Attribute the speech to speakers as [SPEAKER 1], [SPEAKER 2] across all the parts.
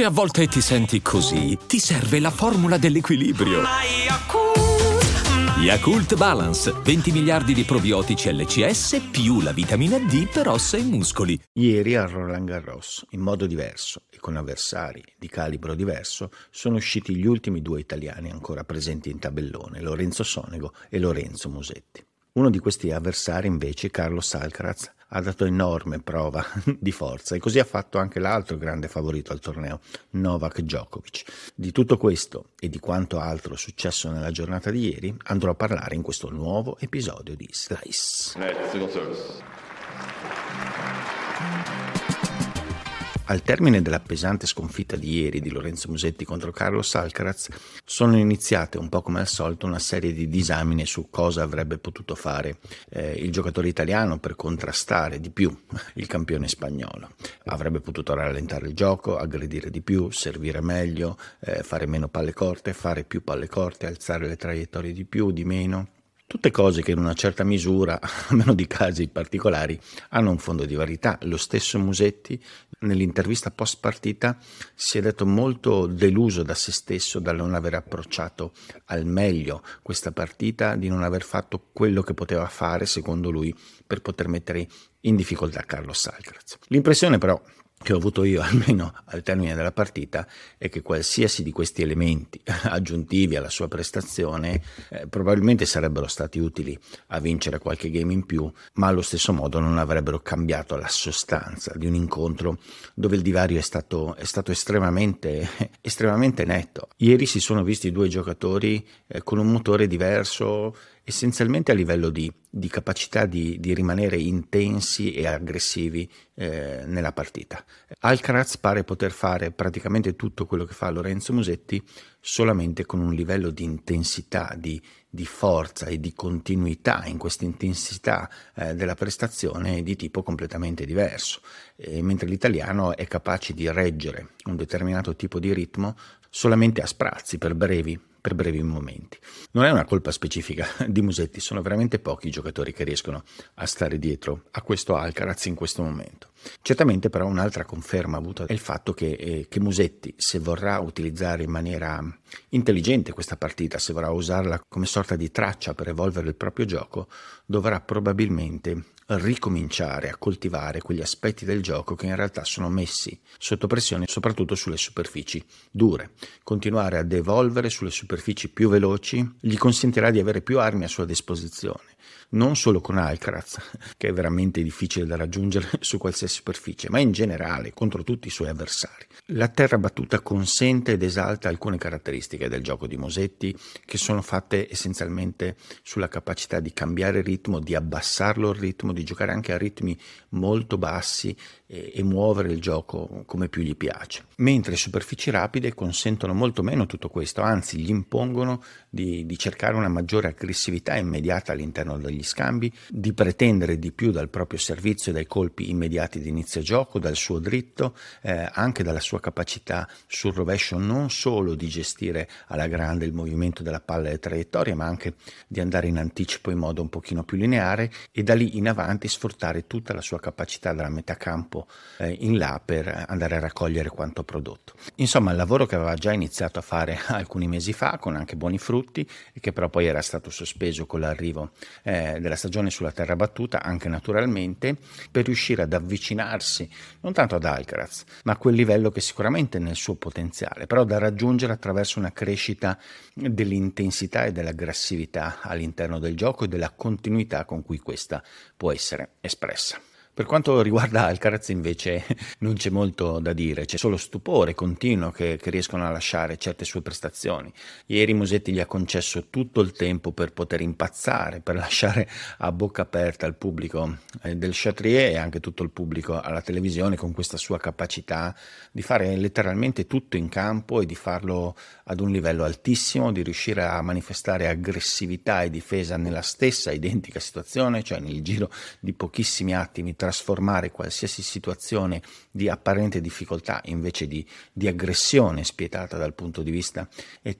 [SPEAKER 1] Se a volte ti senti così, ti serve la formula dell'equilibrio. Yakult Balance, 20 miliardi di probiotici LCS più la vitamina D per ossa e muscoli.
[SPEAKER 2] Ieri a Roland Garros, in modo diverso e con avversari di calibro diverso, sono usciti gli ultimi due italiani ancora presenti in tabellone, Lorenzo Sonego e Lorenzo Musetti. Uno di questi avversari invece, Carlos Alcaraz, ha dato enorme prova di forza e così ha fatto anche l'altro grande favorito al torneo, Novak Djokovic. Di tutto questo e di quanto altro successo nella giornata di ieri andrò a parlare in questo nuovo episodio di Slice. Al termine della pesante sconfitta di ieri di Lorenzo Musetti contro Carlos Alcaraz, sono iniziate un po' come al solito una serie di disamine su cosa avrebbe potuto fare eh, il giocatore italiano per contrastare di più il campione spagnolo. Avrebbe potuto rallentare il gioco, aggredire di più, servire meglio, eh, fare meno palle corte, fare più palle corte, alzare le traiettorie di più, di meno. Tutte cose che in una certa misura, a meno di casi particolari, hanno un fondo di verità. Lo stesso Musetti nell'intervista post partita si è detto molto deluso da se stesso dal non aver approcciato al meglio questa partita, di non aver fatto quello che poteva fare, secondo lui, per poter mettere in difficoltà Carlos Alcaraz. L'impressione però che ho avuto io almeno al termine della partita è che qualsiasi di questi elementi aggiuntivi alla sua prestazione eh, probabilmente sarebbero stati utili a vincere qualche game in più, ma allo stesso modo non avrebbero cambiato la sostanza di un incontro dove il divario è stato, è stato estremamente, estremamente netto. Ieri si sono visti due giocatori eh, con un motore diverso essenzialmente a livello di, di capacità di, di, rimanere intensi e aggressivi eh, nella partita. Alcaraz pare poter fare praticamente tutto quello che fa Lorenzo Musetti solamente con un livello di intensità, di, di forza e di continuità in questa intensità eh, della prestazione di tipo completamente diverso, e mentre l'italiano è capace di reggere un determinato tipo di ritmo solamente a sprazzi, per brevi, per brevi momenti. Non è una colpa specifica di Musetti, sono veramente pochi i giocatori che riescono a stare dietro a questo Alcaraz in questo momento. Certamente però un'altra conferma avuta è il fatto che, eh, che Musetti, se vorrà utilizzare in maniera intelligente questa partita, se vorrà usarla come sorta di traccia per evolvere il proprio gioco, dovrà probabilmente ricominciare a coltivare quegli aspetti del gioco che in realtà sono messi sotto pressione soprattutto sulle superfici dure. Continuare ad evolvere sulle superfici più veloci gli consentirà di avere più armi a sua disposizione non solo con Alcaraz, che è veramente difficile da raggiungere su qualsiasi superficie, ma in generale contro tutti i suoi avversari. La terra battuta consente ed esalta alcune caratteristiche del gioco di Mosetti che sono fatte essenzialmente sulla capacità di cambiare ritmo, di abbassarlo il ritmo, di giocare anche a ritmi molto bassi e, e muovere il gioco come più gli piace. Mentre superfici rapide consentono molto meno tutto questo, anzi gli impongono di, di cercare una maggiore aggressività immediata all'interno degli scambi, di pretendere di più dal proprio servizio dai colpi immediati di inizio gioco, dal suo dritto, eh, anche dalla sua capacità sul rovescio non solo di gestire alla grande il movimento della palla e le traiettorie, ma anche di andare in anticipo in modo un pochino più lineare e da lì in avanti sfruttare tutta la sua capacità dalla metà campo eh, in là per andare a raccogliere quanto prodotto. Insomma, il lavoro che aveva già iniziato a fare alcuni mesi fa con anche buoni frutti e che però poi era stato sospeso con l'arrivo eh, della stagione sulla terra battuta, anche naturalmente, per riuscire ad avvicinarsi non tanto ad Alcaraz, ma a quel livello che sicuramente è nel suo potenziale, però da raggiungere attraverso una crescita dell'intensità e dell'aggressività all'interno del gioco e della continuità con cui questa può essere espressa. Per quanto riguarda Alcaraz invece non c'è molto da dire, c'è solo stupore continuo che, che, riescono a lasciare certe sue prestazioni. Ieri Musetti gli ha concesso tutto il tempo per poter impazzare, per lasciare a bocca aperta il pubblico eh, del Chatrier e anche tutto il pubblico alla televisione con questa sua capacità di fare letteralmente tutto in campo e di farlo ad un livello altissimo, di riuscire a manifestare aggressività e difesa nella stessa identica situazione, cioè nel giro di pochissimi attimi tra trasformare qualsiasi situazione di apparente difficoltà invece di, di aggressione spietata dal punto di vista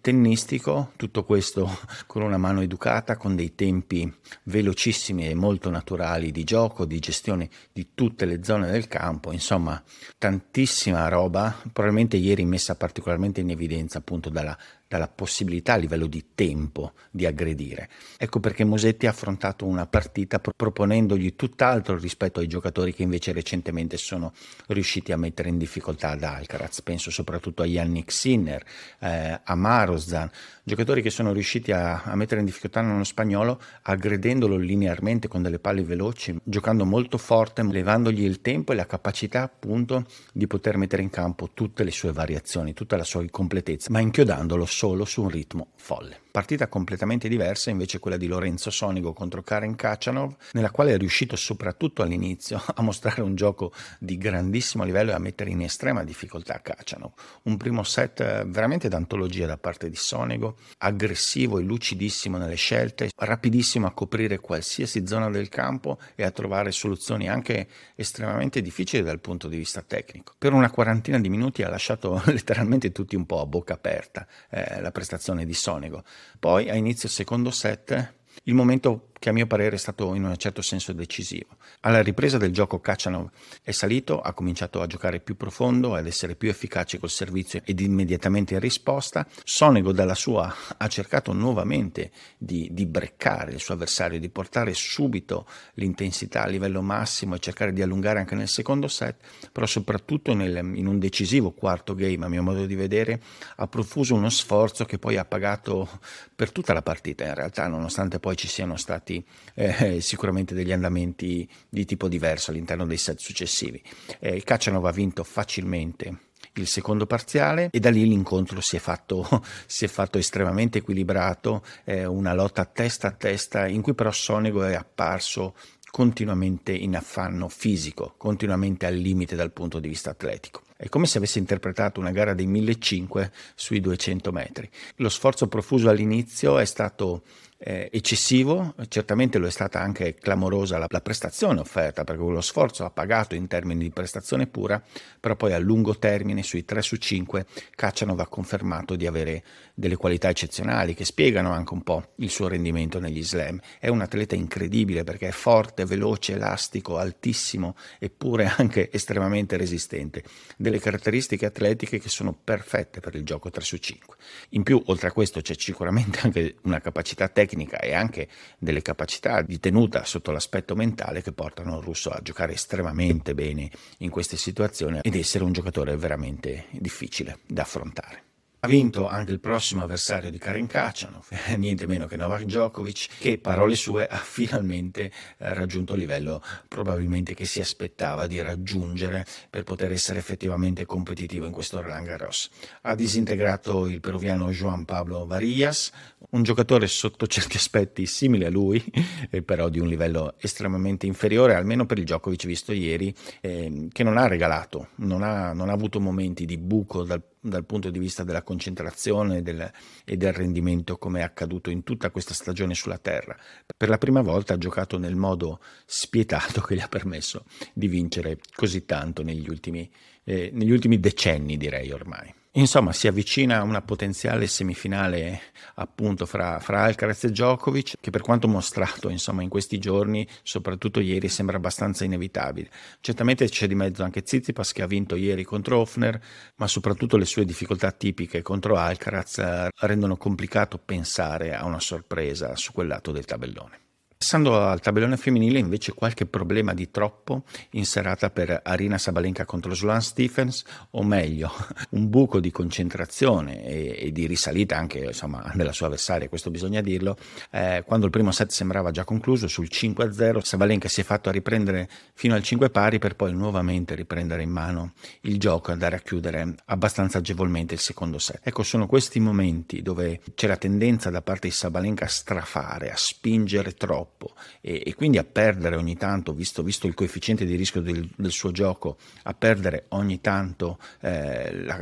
[SPEAKER 2] tennistico, tutto questo con una mano educata, con dei tempi velocissimi e molto naturali di gioco, di gestione di tutte le zone del campo, insomma tantissima roba, probabilmente ieri messa particolarmente in evidenza appunto dalla dalla possibilità a livello di tempo di aggredire. Ecco perché Mosetti ha affrontato una partita proponendogli tutt'altro rispetto ai giocatori che invece recentemente sono riusciti a mettere in difficoltà ad Alcaraz. Penso soprattutto a Yannick Sinner, eh, a Marozan, giocatori che sono riusciti a, a mettere in difficoltà uno spagnolo aggredendolo linearmente con delle palle veloci, giocando molto forte, levandogli il tempo e la capacità appunto di poter mettere in campo tutte le sue variazioni, tutta la sua completezza, ma inchiodandolo solo su un ritmo folle. Partita completamente diversa invece quella di Lorenzo Sonigo contro Karen Kachanov, nella quale è riuscito soprattutto all'inizio a mostrare un gioco di grandissimo livello e a mettere in estrema difficoltà Kachanov. Un primo set eh, veramente d'antologia da parte di Sonigo, aggressivo e lucidissimo nelle scelte, rapidissimo a coprire qualsiasi zona del campo e a trovare soluzioni anche estremamente difficili dal punto di vista tecnico. Per una quarantina di minuti ha lasciato letteralmente tutti un po' a bocca aperta eh, la prestazione di Sonigo. Poi a inizio secondo set il momento che a mio parere è stato in un certo senso decisivo. Alla ripresa del gioco Kachanov è salito, ha cominciato a giocare più profondo, ad essere più efficace col servizio ed immediatamente in risposta. Sonego dalla sua ha cercato nuovamente di, di breccare il suo avversario, di portare subito l'intensità a livello massimo e cercare di allungare anche nel secondo set, però soprattutto nel, in un decisivo quarto game, a mio modo di vedere, ha profuso uno sforzo che poi ha pagato per tutta la partita in realtà, nonostante poi ci siano stati stati eh, sicuramente degli andamenti di tipo diverso all'interno dei set successivi. Eh, il Caccianova ha vinto facilmente il secondo parziale e da lì l'incontro si è fatto, si è fatto estremamente equilibrato, eh, una lotta testa a testa in cui però Sonego è apparso continuamente in affanno fisico, continuamente al limite dal punto di vista atletico. È come se avesse interpretato una gara dei 1500 sui 200 metri. Lo sforzo profuso all'inizio è stato eh, eccessivo, certamente lo è stata anche clamorosa la, la, prestazione offerta, perché quello sforzo ha pagato in termini di prestazione pura, però poi a lungo termine, sui 3 su 5, Caccianov ha confermato di avere delle qualità eccezionali che spiegano anche un po' il suo rendimento negli slam. È un atleta incredibile perché è forte, veloce, elastico, altissimo, eppure anche estremamente resistente. Delle caratteristiche atletiche che sono perfette per il gioco 3 su 5. In più, oltre a questo, c'è sicuramente anche una capacità tecnica tecnica e anche delle capacità di tenuta sotto l'aspetto mentale che portano il russo a giocare estremamente bene in queste situazioni ed essere un giocatore veramente difficile da affrontare. Ha vinto anche il prossimo avversario di Karen Kachanov, niente meno che Novak Djokovic, che parole sue ha finalmente eh, raggiunto il livello probabilmente che si aspettava di raggiungere per poter essere effettivamente competitivo in questo Roland Garros. Ha disintegrato il peruviano Juan Pablo Varillas, un giocatore sotto certi aspetti simile a lui, eh, però di un livello estremamente inferiore, almeno per il Djokovic visto ieri, eh, che non ha regalato, non ha, non ha avuto momenti di buco dal dal punto di vista della concentrazione del, e del rendimento come è accaduto in tutta questa stagione sulla Terra. Per la prima volta ha giocato nel modo spietato che gli ha permesso di vincere così tanto negli ultimi, eh, negli ultimi decenni, direi ormai. Insomma, si avvicina una potenziale semifinale appunto fra, fra Alcaraz e Djokovic, che per quanto mostrato insomma, in questi giorni, soprattutto ieri, sembra abbastanza inevitabile. Certamente c'è di mezzo anche Tsitsipas che ha vinto ieri contro Hofner, ma soprattutto le sue difficoltà tipiche contro Alcaraz eh, rendono complicato pensare a una sorpresa su quel lato del tabellone. Passando al tabellone femminile, invece, qualche problema di troppo in serata per Arina Sabalenka contro Sloan Stephens, o meglio, un buco di concentrazione e, e di risalita anche insomma, della sua avversaria, questo bisogna dirlo. Eh, quando il primo set sembrava già concluso, sul 5-0, Sabalenka si è fatto riprendere fino al 5 pari per poi nuovamente riprendere in mano il gioco e andare a chiudere abbastanza agevolmente il secondo set. Ecco, sono questi momenti dove c'è la tendenza da parte di Sabalenka a strafare, a spingere troppo troppo e, e quindi a perdere ogni tanto, visto, visto, il coefficiente di rischio del, del, suo gioco, a perdere ogni tanto eh, la,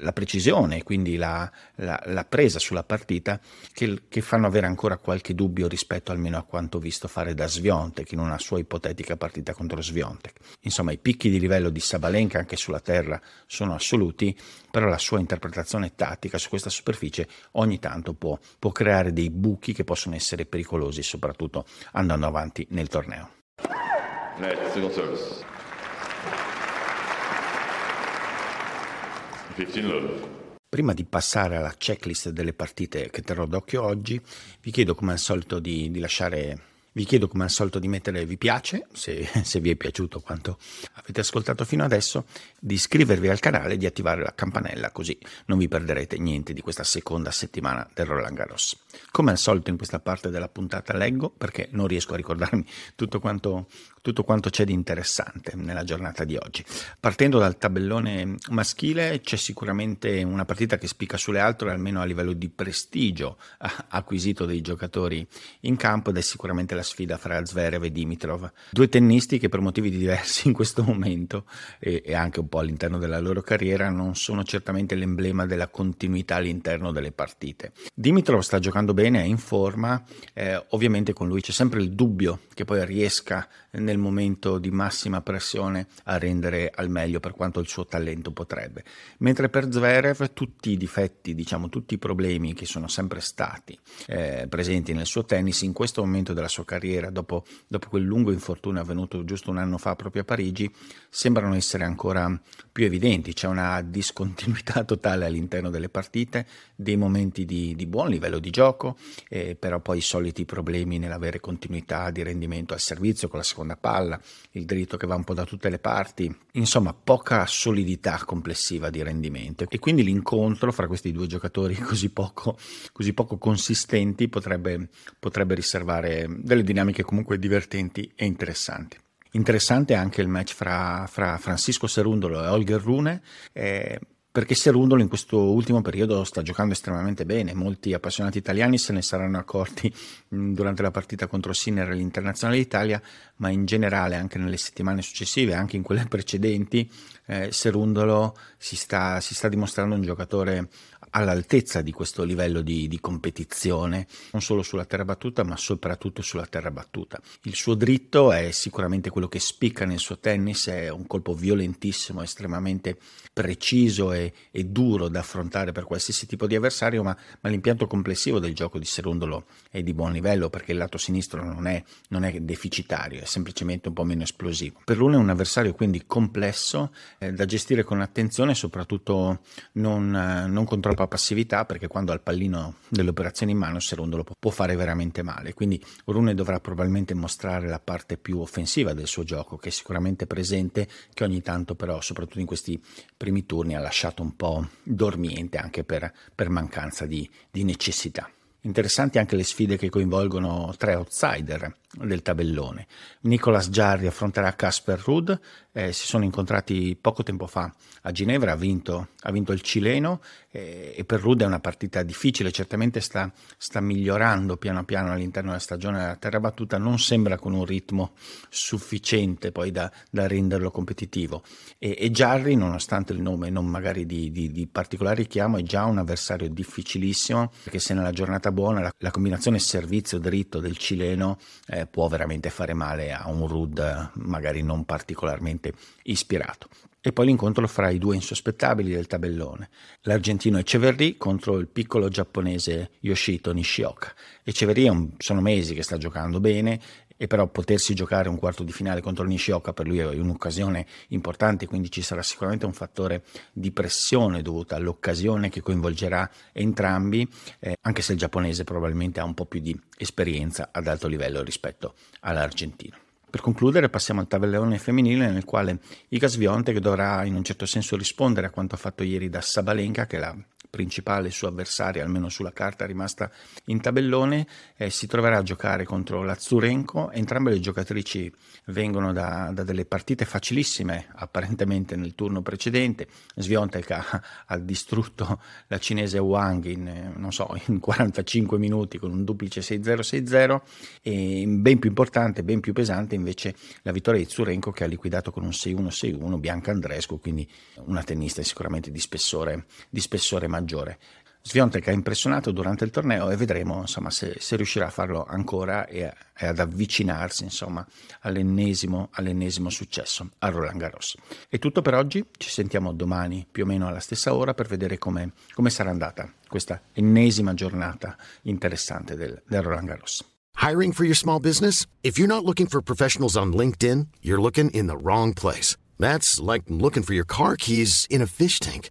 [SPEAKER 2] la, precisione, quindi la, la, la, presa sulla partita, che, che, fanno avere ancora qualche dubbio rispetto almeno a quanto visto fare da Sviontek in una sua ipotetica partita contro Sviontek. Insomma, i picchi di livello di Sabalenka anche sulla terra sono assoluti, però la sua interpretazione tattica su questa superficie ogni tanto può, può creare dei buchi che possono essere pericolosi, soprattutto andando avanti nel torneo. Net, service. 15 love. Prima di passare alla checklist delle partite che terrò d'occhio oggi, vi chiedo come al solito di, di lasciare vi chiedo come al solito di mettere vi piace, se, se, vi è piaciuto quanto avete ascoltato fino adesso, di iscrivervi al canale e di attivare la campanella così non vi perderete niente di questa seconda settimana del Roland Garros. Come al solito in questa parte della puntata leggo perché non riesco a ricordarmi tutto quanto, tutto quanto c'è di interessante nella giornata di oggi. Partendo dal tabellone maschile c'è sicuramente una partita che spicca sulle altre almeno a livello di prestigio acquisito dei giocatori in campo ed è sicuramente la sfida fra Zverev e Dimitrov, due tennisti che per motivi diversi in questo momento e, e, anche un po' all'interno della loro carriera non sono certamente l'emblema della continuità all'interno delle partite. Dimitrov sta giocando bene, è in forma, eh, ovviamente con lui c'è sempre il dubbio che poi riesca nel momento di massima pressione a rendere al meglio per quanto il suo talento potrebbe. Mentre per Zverev tutti i difetti, diciamo tutti i problemi che sono sempre stati eh, presenti nel suo tennis in questo momento della sua carriera, dopo, dopo quel lungo infortunio avvenuto giusto un anno fa proprio a Parigi, sembrano essere ancora più evidenti. C'è una discontinuità totale all'interno delle partite, dei momenti di, di buon livello di gioco, eh, però poi i soliti problemi nell'avere continuità di rendimento al servizio con la seconda palla, il dritto che va un po' da tutte le parti, insomma poca solidità complessiva di rendimento e quindi l'incontro fra questi due giocatori così poco, così poco consistenti potrebbe, potrebbe riservare delle dinamiche comunque divertenti e interessanti. Interessante anche il match fra, fra Francisco Serundolo e Holger Rune. Eh, perché Serundolo in questo ultimo periodo sta giocando estremamente bene, molti appassionati italiani se ne saranno accorti mm, durante la partita contro Sinner all'Internazionale d'Italia, ma in generale anche nelle settimane successive, anche in quelle precedenti, eh, Serundolo si sta, si sta dimostrando un giocatore all'altezza di questo livello di, di, competizione, non solo sulla terra battuta, ma soprattutto sulla terra battuta. Il suo dritto è sicuramente quello che spicca nel suo tennis, è un colpo violentissimo, estremamente preciso e, e duro da affrontare per qualsiasi tipo di avversario, ma, ma, l'impianto complessivo del gioco di Serundolo è di buon livello perché il lato sinistro non è, non è deficitario, è semplicemente un po' meno esplosivo. Per lui è un avversario quindi complesso eh, da gestire con attenzione e soprattutto non, eh, non con troppa passività perché quando ha il pallino delle operazioni in mano Serundolo può fare veramente male. Quindi Rune dovrà probabilmente mostrare la parte più offensiva del suo gioco che è sicuramente presente, che ogni tanto però soprattutto in questi primi turni ha lasciato un po' dormiente anche per, per mancanza di, di necessità. Interessanti anche le sfide che coinvolgono tre outsider del tabellone. Nicolas Jarry affronterà Casper Rudd, eh, si sono incontrati poco tempo fa a Ginevra, ha vinto, ha vinto il cileno eh, e per Rudd è una partita difficile, certamente sta, sta, migliorando piano piano all'interno della stagione. Della terra battuta, non sembra con un ritmo sufficiente poi da, da renderlo competitivo. E, e Jarry, nonostante il nome non magari di, di, di, particolare richiamo, è già un avversario difficilissimo perché se nella giornata buona la, la combinazione servizio dritto del cileno eh, può veramente fare male a un Rudd magari non particolarmente ispirato. E poi l'incontro fra i due insospettabili del tabellone, l'argentino Echeverry contro il piccolo giapponese Yoshito Nishioka. Echeverry sono mesi che sta giocando bene e però potersi giocare un quarto di finale contro Nishioka per lui è un'occasione importante, quindi ci sarà sicuramente un fattore di pressione dovuta all'occasione che coinvolgerà entrambi, eh, anche se il giapponese probabilmente ha un po' più di esperienza ad alto livello rispetto all'argentino. Per concludere passiamo al tabellone femminile nel quale Iga Swiatek dovrà in un certo senso rispondere a quanto fatto ieri da Sabalenka che l'ha principale, suo avversario, almeno sulla carta rimasta in tabellone, eh, si troverà a giocare contro la Zurenko. Entrambe le giocatrici vengono da, da delle partite facilissime, apparentemente nel turno precedente. Sviontek ha, ha distrutto la cinese Wang in, non so, in 45 minuti con un duplice 6-0-6-0 e ben più importante, ben più pesante invece la vittoria di Zurenko che ha liquidato con un 6-1-6-1 Bianca Andrescu, quindi una tennista sicuramente di spessore, di spessore maggiore. Sviontek ha impressionato durante il torneo e vedremo insomma, se, se, riuscirà a farlo ancora e, e ad avvicinarsi insomma, all'ennesimo, all'ennesimo, successo a Roland Garros. È tutto per oggi, ci sentiamo domani più o meno alla stessa ora per vedere come, come sarà andata questa ennesima giornata interessante del, del Roland Garros.
[SPEAKER 3] Hiring for your small business? If you're not looking for professionals on LinkedIn, you're looking in the wrong place. That's like looking for your car keys in a fish tank.